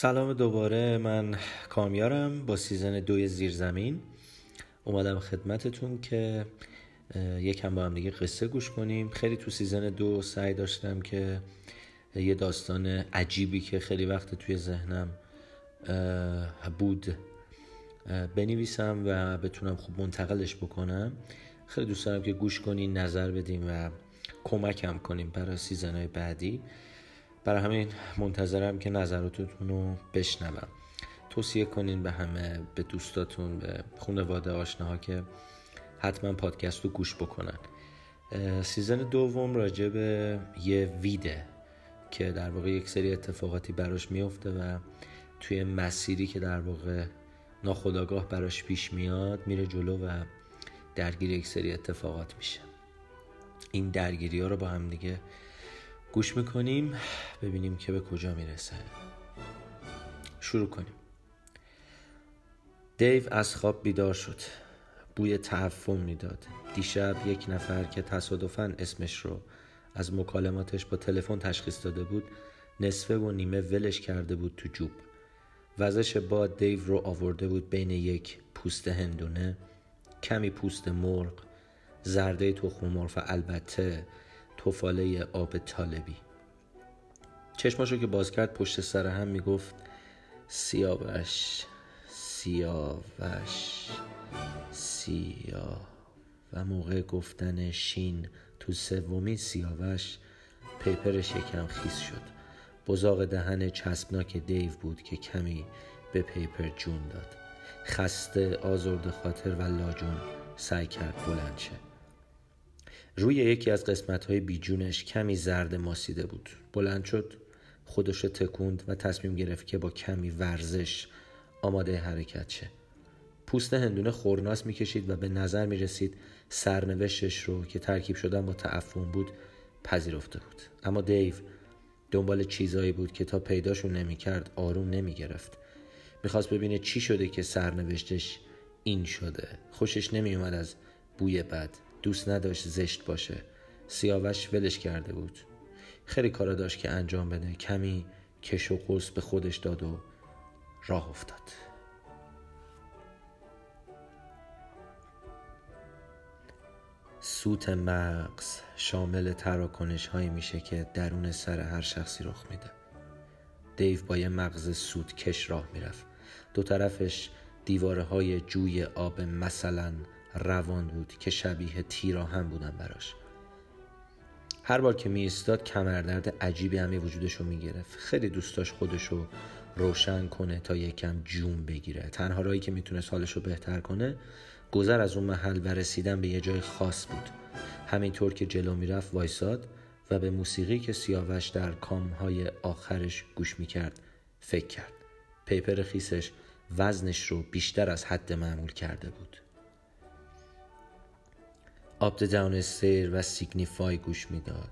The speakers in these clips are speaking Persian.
سلام دوباره من کامیارم با season دوی زیرزمین. اومدم خدمتتون که یکم با هم دیگه قصه گوش کنیم. خیلی تو season دو سعی داشتم که یه داستان عجیبی که خیلی وقت توی ذهنم بود بنویسم و بتونم خوب منتقلش بکنم. خیلی دوست دارم که گوش کنین نظر بدیم و کمکم کنیم برای season های بعدی. برای همین منتظرم که نظراتتون رو بشنوم. توصیه کنین به همه به دوستاتون به خانواده آشناها که حتما پادکست رو گوش بکنن. سیزن دوم راجع به یه ویده که در واقع یک سری اتفاقاتی براش میفته و توی مسیری که در واقع ناخداگاه براش پیش میاد میره جلو و درگیر یک سری اتفاقات میشه. این درگیری ها رو با هم دیگه گوش می‌کنیم ببینیم که به کجا می‌رسه. شروع کنیم. دیو از خواب بیدار شد. بوی تعفن می‌داد. دیشب یک نفر که تصادفا اسمش رو از مکالماتش با تلفن تشخیص داده بود نصفه و نیمه ولش کرده بود تو جوب. وزش باد دیو رو آورده بود بین یک پوست هندونه. کمی پوست مرغ زرده تخم مرغ و البته توفاله آب طالبی. چشماشو که باز کرد پشت سر هم می‌گفت سیاوش سیاوش سیاه و موقع گفتن شین تو سومی سیاوش پیپرش یکم خیس شد. بزاق دهن چسبناک دیو بود که کمی به پیپر جون داد. خسته آزرد خاطر و لاجون سعی کرد بلند شه. روی یکی از قسمت های بیجونش کمی زرد ماسیده بود. بلند شد خودش تکوند و تصمیم گرفت که با کمی ورزش آماده حرکت شه. پوست هندونه خورناس می‌کشید و به نظر می رسید سرنوشتش رو که ترکیب شدن با تعفن بود پذیرفته بود. اما دیو دنبال چیزایی بود که تا پیداشون نمی‌کرد آروم نمی گرفت می‌خواست ببینه چی شده که سرنوشتش این شده. خوشش نمی اومد از بوی بد. دوست نداشت زشت باشه. سیاوش ولش کرده بود. خیلی کارا داشت که انجام بده. کمی کش و قوس به خودش داد و راه افتاد. سوت مغز شامل تراکنش هایی میشه که درون سر هر شخصی رخ میده. دیو با یه مغز سوت کش راه می‌رفت. دو طرفش دیواره های جوی آب مثلا روان بود که شبیه تیراهم بودن براش. هر بار که می ایستاد کمردرد عجیبی همی وجودش رو می گرفت خیلی دوست داشت خودش رو روشن کنه تا یکم جون بگیره. تنها رایی که می‌تونست حالش رو بهتر کنه گذر از اون محل و رسیدن به یه جای خاص بود. همینطور که جلو می‌رفت وایساد و به موسیقی که سیاوش در کامهای آخرش گوش می‌کرد فکر کرد. پیپر خیسش وزنش رو بیشتر از حد معمول کرده بود. آب داون سیر و سیگنیفای گوش می‌داد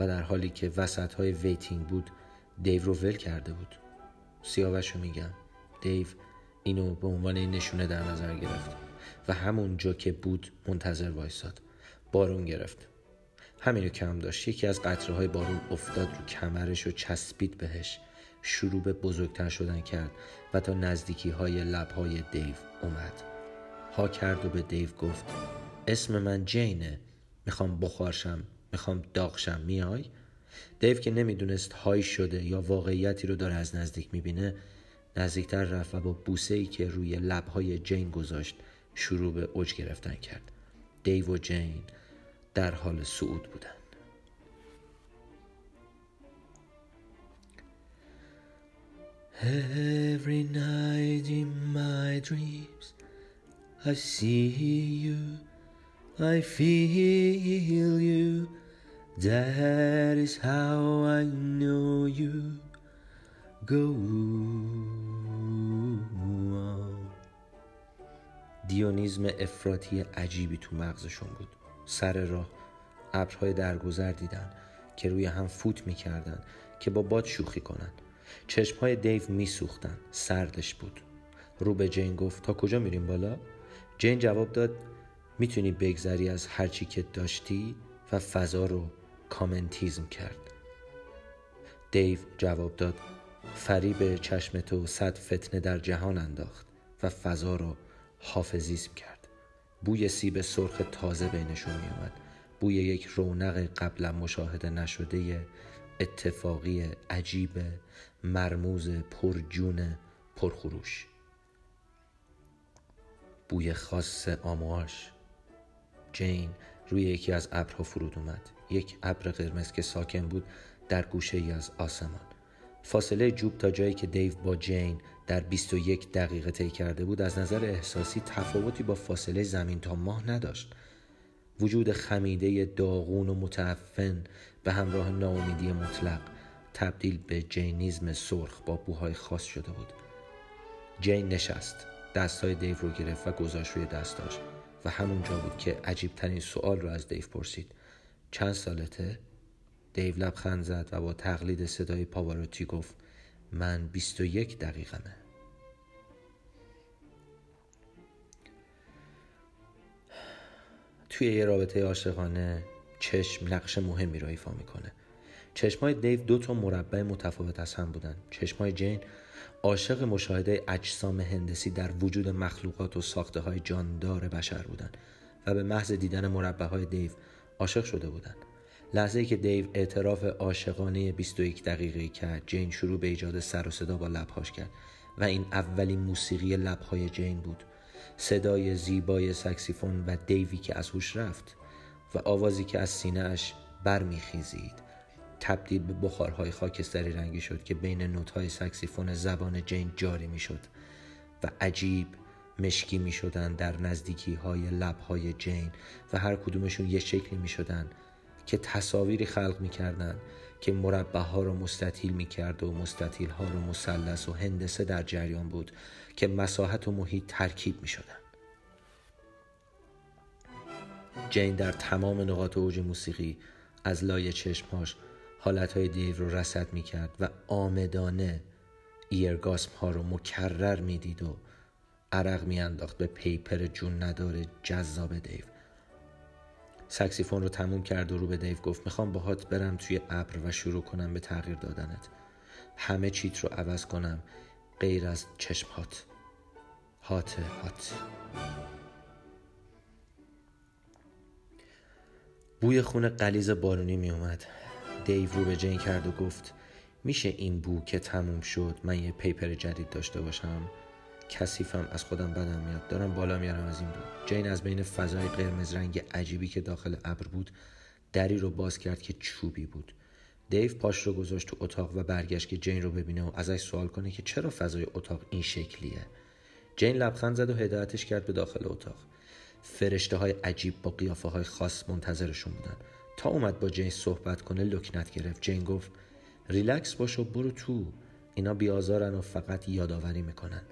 و در حالی که وسط های ویتینگ بود دیو رو ول کرده بود. سیاوش رو میگم دیو اینو به عنوان نشونه در نظر گرفت و همون جا که بود منتظر وایساد. بارون گرفت. همینو کم داشت. یکی از قطره های بارون افتاد رو کمرش و چسبید بهش. شروع به بزرگتر شدن کرد و تا نزدیکی های لب دیو اومد. ها کرد و به دیو گفت اسم من جینه. می‌خوام بخارشم می‌خوام داغشم. میای؟ دیو که نمی‌دونست های شده یا واقعیتی رو داره از نزدیک می‌بینه نزدیکتر رفت و با بوسه ای که روی لبهای جین گذاشت شروع به اوج گرفتن کرد. دیو و جین در حال صعود بودن. Every night in my dreams I see you. I feel you. That is how I know you. Go on. دیونیزم افراطی عجیبی تو مغزشون بود. سر راه ابرهای درگذر دیدن که روی هم فوت می‌کردن که با باد شوخی کنن. چشمهای دیو میسوختن. سردش بود. رو به جین گفت تا کجا میریم بالا؟ جین جواب داد می‌تونی بگذری از هرچی که داشتی و فضا رو کامنتیزم کرد. دیو جواب داد فریب چشم تو صد فتنه در جهان انداخت و فضا را حافظیسم کرد. بوی سیب سرخ تازه بینشون می اومد. بوی یک رونق قبلا مشاهده نشده اتفاقی عجیب مرموز پرجون پرخروش. بوی خاص آمواش جین روی یکی از ابرها فرود اومد. یک ابر قرمز که ساکن بود در گوشه ای از آسمان. فاصله جوب تا جایی که دیو با جین در 21 دقیقه طی کرده بود از نظر احساسی تفاوتی با فاصله زمین تا ماه نداشت. وجود خمیده داغون و متعفن به همراه ناامیدی مطلق تبدیل به جینیزم سرخ با بوهای خاص شده بود. جین نشست. دستای دیو رو گرفت و گذاشت روی دستاش. و همونجا بود که عجیبترین سوال رو از دیو پرسید. چند سالته؟ دیو لبخند زد و با تقلید صدای پاواروتی گفت من 21 دقیقمه. توی یه رابطه عاشقانه چشم نقش مهمی را ایفا می‌کنه. چشمای دیو دو تا مربع متفاوت از هم بودن. چشمای جین عاشق مشاهده اجسام هندسی در وجود مخلوقات و ساخته های جاندار بشر بودن و به محض دیدن مربع های دیو عاشق شده بودند. لحظه که دیو اعتراف عاشقانه 21 دقیقه کرد جین شروع به ایجاد سر و صدا با لبهاش کرد و این اولین موسیقی لبهای جین بود. صدای زیبای سکسیفون و دیوی که از هوش رفت و آوازی که از سینه اش برمیخیزید. تبدیل به بخارهای خاکستری رنگی شد که بین نوتهای سکسیفون زبان جین جاری می‌شد و عجیب مشکی می شدن در نزدیکی های لب های جین و هر کدومشون یه شکلی می شدن که تصاویری خلق می کردن که مربع ها رو مستطیل می کرد و مستطیل ها رو مثلث و هندسه در جریان بود که مساحت و محیط ترکیب می شدن. جین در تمام نقاط اوج موسیقی از لای چشمهاش حالتهای دیو رو رسد می کرد و آمدانه ایرگاسم ها رو مکرر می دید و عرق میانداخت. به پیپر جون نداره جذاب دیو. سکسیفون رو تموم کرد و رو به دیو گفت می‌خوام باهات برم توی ابر و شروع کنم به تغییر دادنت. همه چیت رو عوض کنم. غیر از چشمات هات هات. بوی خون قلیز بارونی می اومد دیو رو به جین کرد و گفت میشه این بو که تموم شد من یه پیپر جدید داشته باشم؟ کثیفم از خودم بدم میاد. دارم بالا میارم از این بود جین از بین فضای قرمز رنگ عجیبی که داخل ابر بود دری رو باز کرد که چوبی بود. دیو پاش رو گذاشت تو اتاق و برگشت که جین رو ببینه و ازش سوال کنه که چرا فضای اتاق این شکلیه. جین لبخند زد و هدایتش کرد به داخل اتاق. فرشته های عجیب با قیافه های خاص منتظرشون بودن. تا اومد با جین صحبت کنه لکنت گرفت. جین گفت ریلکس باش و برو تو. اینا بیازارن و فقط یادآوری می‌کنن.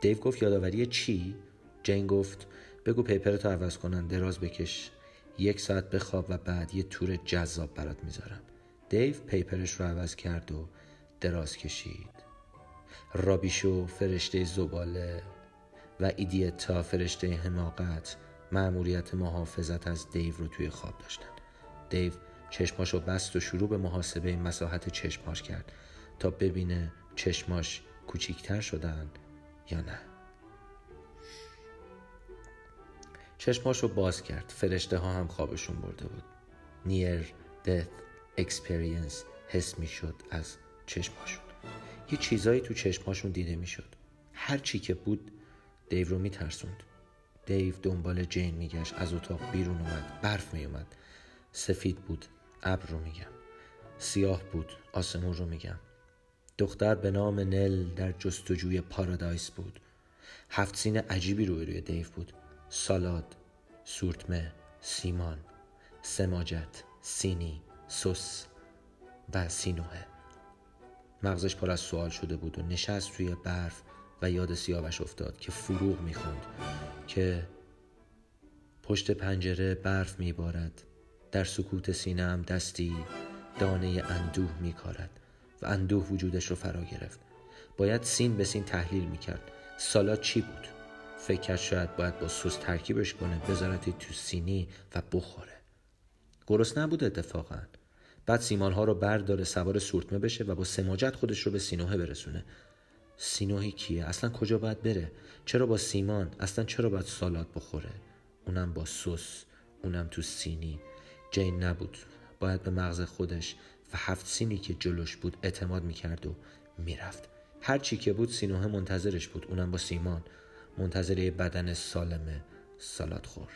دیو گفت یادآوری چی؟ جین گفت بگو پیپرتو عوض کنن دراز بکش. یک ساعت بخواب و بعد یه تور جذاب برات می‌ذارم. دیو پیپرش رو عوض کرد و دراز کشید. رابیشو فرشته زباله و ایدیتا فرشته حماقت معموریت محافظت از دیو رو توی خواب داشتن. دیو چشماشو بست و شروع به محاسبه مساحت چشماش کرد تا ببینه چشماش کوچیکتر شدن یا نه. چشماشو باز کرد. فرشته ها هم خوابشون برده بود. near death experience حس می شد از چشماشون. یه چیزایی تو چشماشون دیده می شد هر چی که بود دیو رو می ترسوند دیو دنبال جین میگشت از اتاق بیرون اومد برف می اومد سفید بود ابر رو میگم. سیاه بود آسمون رو میگم. دختر به نام نل در جستجوی پارادایس بود. هفت سین عجیبی روی روی دیو بود. سالاد سورتمه سیمان سماجت سینی سس و سینوه. مغزش پر از سوال شده بود و نشست توی برف و یاد سیاوش افتاد که فروغ می‌خوند که پشت پنجره برف میبارد. در سکوت سینم دستی دانه اندوه میکارد و اندوه وجودش رو فرا گرفت. باید سین به سین تحلیل می‌کرد. سالاد چی بود؟ فکر شاید باید با سس ترکیبش کنه بذارتی تو سینی و بخوره. گرست نبود اتفاقا. بعد سیمان ها رو برداره سوار سورتمه بشه و با سماجت خودش رو به سینوهه برسونه. سینوهی کیه؟ اصلا کجا باید بره؟ چرا با سیمان؟ اصلا چرا باید سالات بخوره؟ اونم با سس اونم تو سینی. جین نبود. باید به مغز خودش و هفت سینی که جلوش بود اعتماد می‌کرد و می‌رفت. هر چی که بود سینوه منتظرش بود اونم با سیمان. منتظر یه بدن سالم سالات خور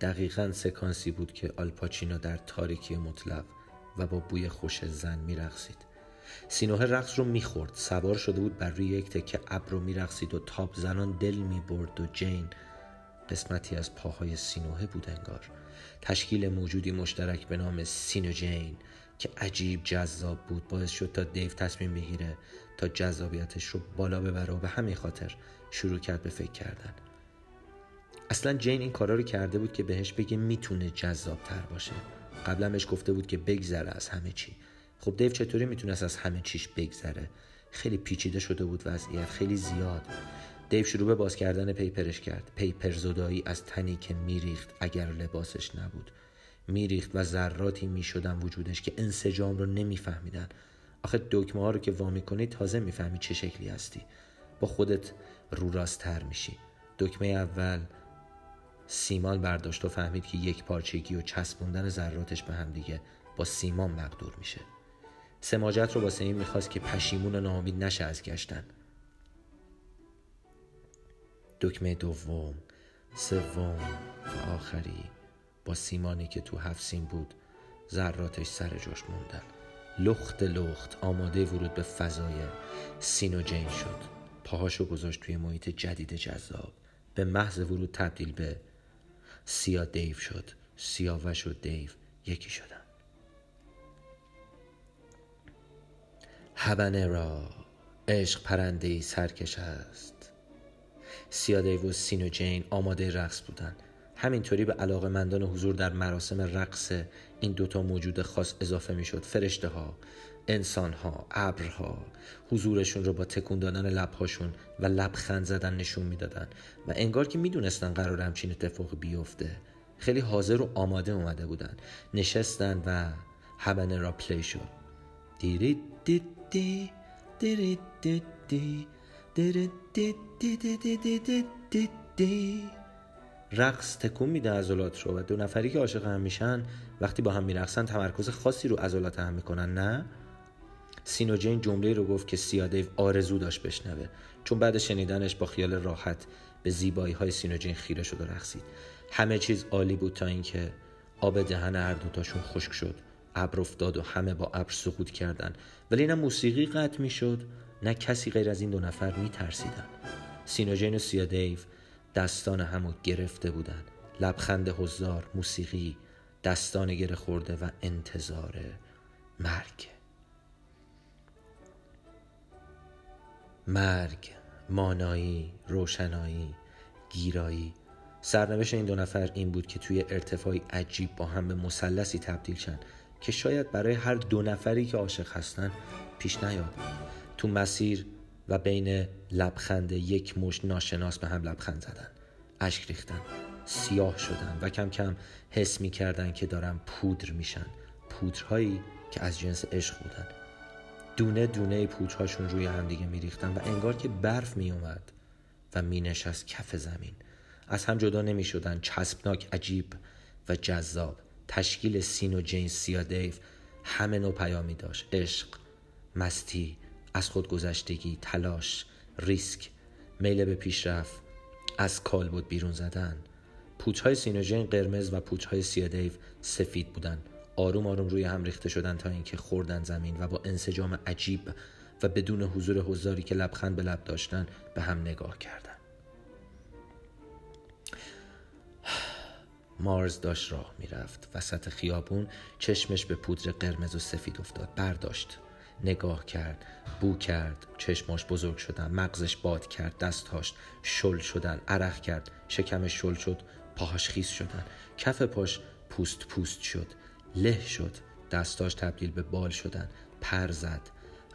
دقیقا سکانسی بود که آلپاچینو در تاریکی مطلق و با بوی خوش زن میرقصید. سینوه رقص رو می‌خورد. سوار شده بود بر روی یک تکه ابر رو میرقصید و تاب زنان دل می‌برد و جین قسمتی از پاهای سینوه بود انگار. تشکیل موجودی مشترک به نام سینو جین که عجیب جذاب بود باعث شد تا دیو تصمیم بگیره تا جذابیتش رو بالا ببره و به همین خاطر شروع کرد به فکر کردن. اصلا جین این کارا رو کرده بود که بهش بگه می‌تونه جذاب تر باشه. قبلا بهش گفته بود که بگذره از همه چی. خب دیو چطوری می‌تونست از همه چیش بگذره؟ خیلی پیچیده شده بود وضعیت خیلی زیاد. دیو شروع به باز کردن پیپرش کرد. پیپر زدایی از تنی که میریخت اگر لباسش نبود. میریخت و ذراتی می‌شدن وجودش که انسجام رو نمیفهمیدن. آخه دکمه ها رو که وامی کنی تازه می‌فهمی چه شکلی هستی. با خودت رو راستتر میشی. دکمه اول سیمان برداشت و فهمید که یک پارچگی و چسبوندن ذراتش به هم دیگه با سیمان مقدور میشه. سماجت رو واسه این می‌خواست که پشیمون و ناامید نشه از گشتن. دکمه دوم سوم و آخری با سیمانی که تو هفت سیم بود ذراتش سر جاش موندن. لخت لخت آماده ورود به فضای سینوجین شد. پاهاشو گذاشت توی محیط جدید جذاب. به محض ورود تبدیل به سیا دیو شد. سیاوش و دیو یکی شدن. هبنه را عشق پرنده سرکش است. سیا دیو و سینو جین آماده رقص بودند همینطوری به علاقه مندان حضور در مراسم رقص این دوتا موجود خاص اضافه می شد فرشته ها انسان ها ابرها حضورشون رو با تکون دادن لبهاشون و لبخند زدن نشون می‌دادن و انگار که می‌دونستن قرار همچین اتفاقی بیفته. خیلی حاضر و آماده اومده بودن. نشستن و هبنه را پلی شد. دیری دی دی دی دی دی دی دی رقص تکون میده عضلات رو. و دو نفری که عاشق هم میشن وقتی با هم میرقصن تمرکز خاصی رو عضلات هم می‌کنن نه؟ سینوجین جمله رو گفت که سیادیو آرزو داشت بشنوه. چون بعد شنیدنش با خیال راحت به زیبایی های سینوجین خیره شد و رقصید. همه چیز عالی بود تا اینکه آب دهن هر دوتاشون خشک شد. ابر افتاد و همه با ابر سقوط کردن ولی نه موسیقی قطع می‌شد نه کسی غیر از این دو نفر میترسیدن سینوجین و سیادیو دستان همو گرفته بودن لبخند حضار موسیقی دستان گره خورده و انتظار مرگ. مرگ مانایی روشنایی گیرایی. سرنوشت این دو نفر این بود که توی ارتفاعی عجیب با هم به مثلثی تبدیل شن که شاید برای هر دو نفری که عاشق هستن پیش نیاد. تو مسیر و بین لبخند یک مش ناشناس به هم لبخند زدن. اشک ریختن. سیاه شدن و کم کم حس می کردن که دارن پودر میشن. پودرهایی که از جنس عشق بودن. دونه دونه پودرهاشون روی همدیگه میریختن و انگار که برف می اومد و می نشست کف زمین. از هم جدا نمی شدن چسبناک عجیب و جذاب. تشکیل سین و جین سیا دیو همه نوع پیامی داشت. عشق مستی از خودگذشتگی تلاش ریسک میل به پیشرفت از کال بود بیرون زدن. پوچهای سینوژن قرمز و پوچهای سیادیو سفید بودن. آروم آروم روی هم ریخته شدن تا اینکه خوردن زمین و با انسجام عجیب و بدون حضور حضاری که لبخند به لب داشتن به هم نگاه کردن. مارز داشت راه می‌رفت. وسط خیابون چشمش به پودر قرمز و سفید افتاد. برداشت. نگاه کرد. بو کرد. چشماش بزرگ شدن. مغزش باد کرد. دستهاش شل شدن. عرق کرد. شکمش شل شد. پاهاش خیس شدن. کف پاش پوست پوست شد. له شد. دستاش تبدیل به بال شدن. پر زد.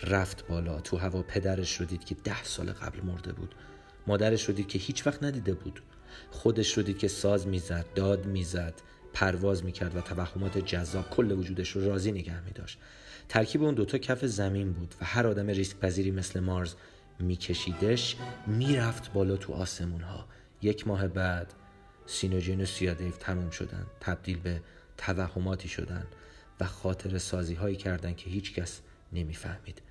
رفت بالا. تو هوا پدرش رو دید که ده سال قبل مرده بود. مادرش رو دید که هیچ وقت ندیده بود. خودش رو دید که ساز می‌زد داد می‌زد پرواز می‌کرد و توهمات جذاب کل وجودش رو راضی نگه میداشت. ترکیب اون دوتا کف زمین بود و هر آدم ریسک پذیری مثل مارز میکشیدش می‌رفت بالا تو آسمون ها یک ماه بعد سینوژین و سیادیف تموم شدن تبدیل به توهماتی شدن و خاطر سازی هایی کردن که هیچ کس نمی‌فهمید.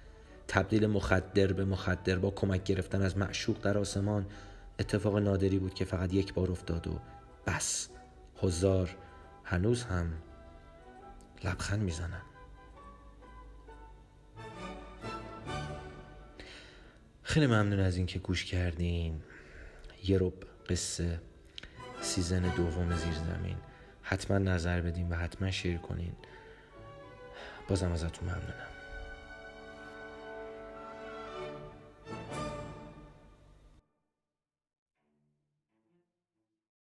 تبدیل مخدر به مخدر با کمک گرفتن از معشوق در آسمان اتفاق نادری بود که فقط یک بار افتاد و بس هزار. هنوز هم لبخند می‌زنن خیلی ممنون از اینکه گوش کردین. یه رب قصه سیزن دوم زیر زمین. حتما نظر بدین و حتما شیر کنین. بازم ازتون ممنونم.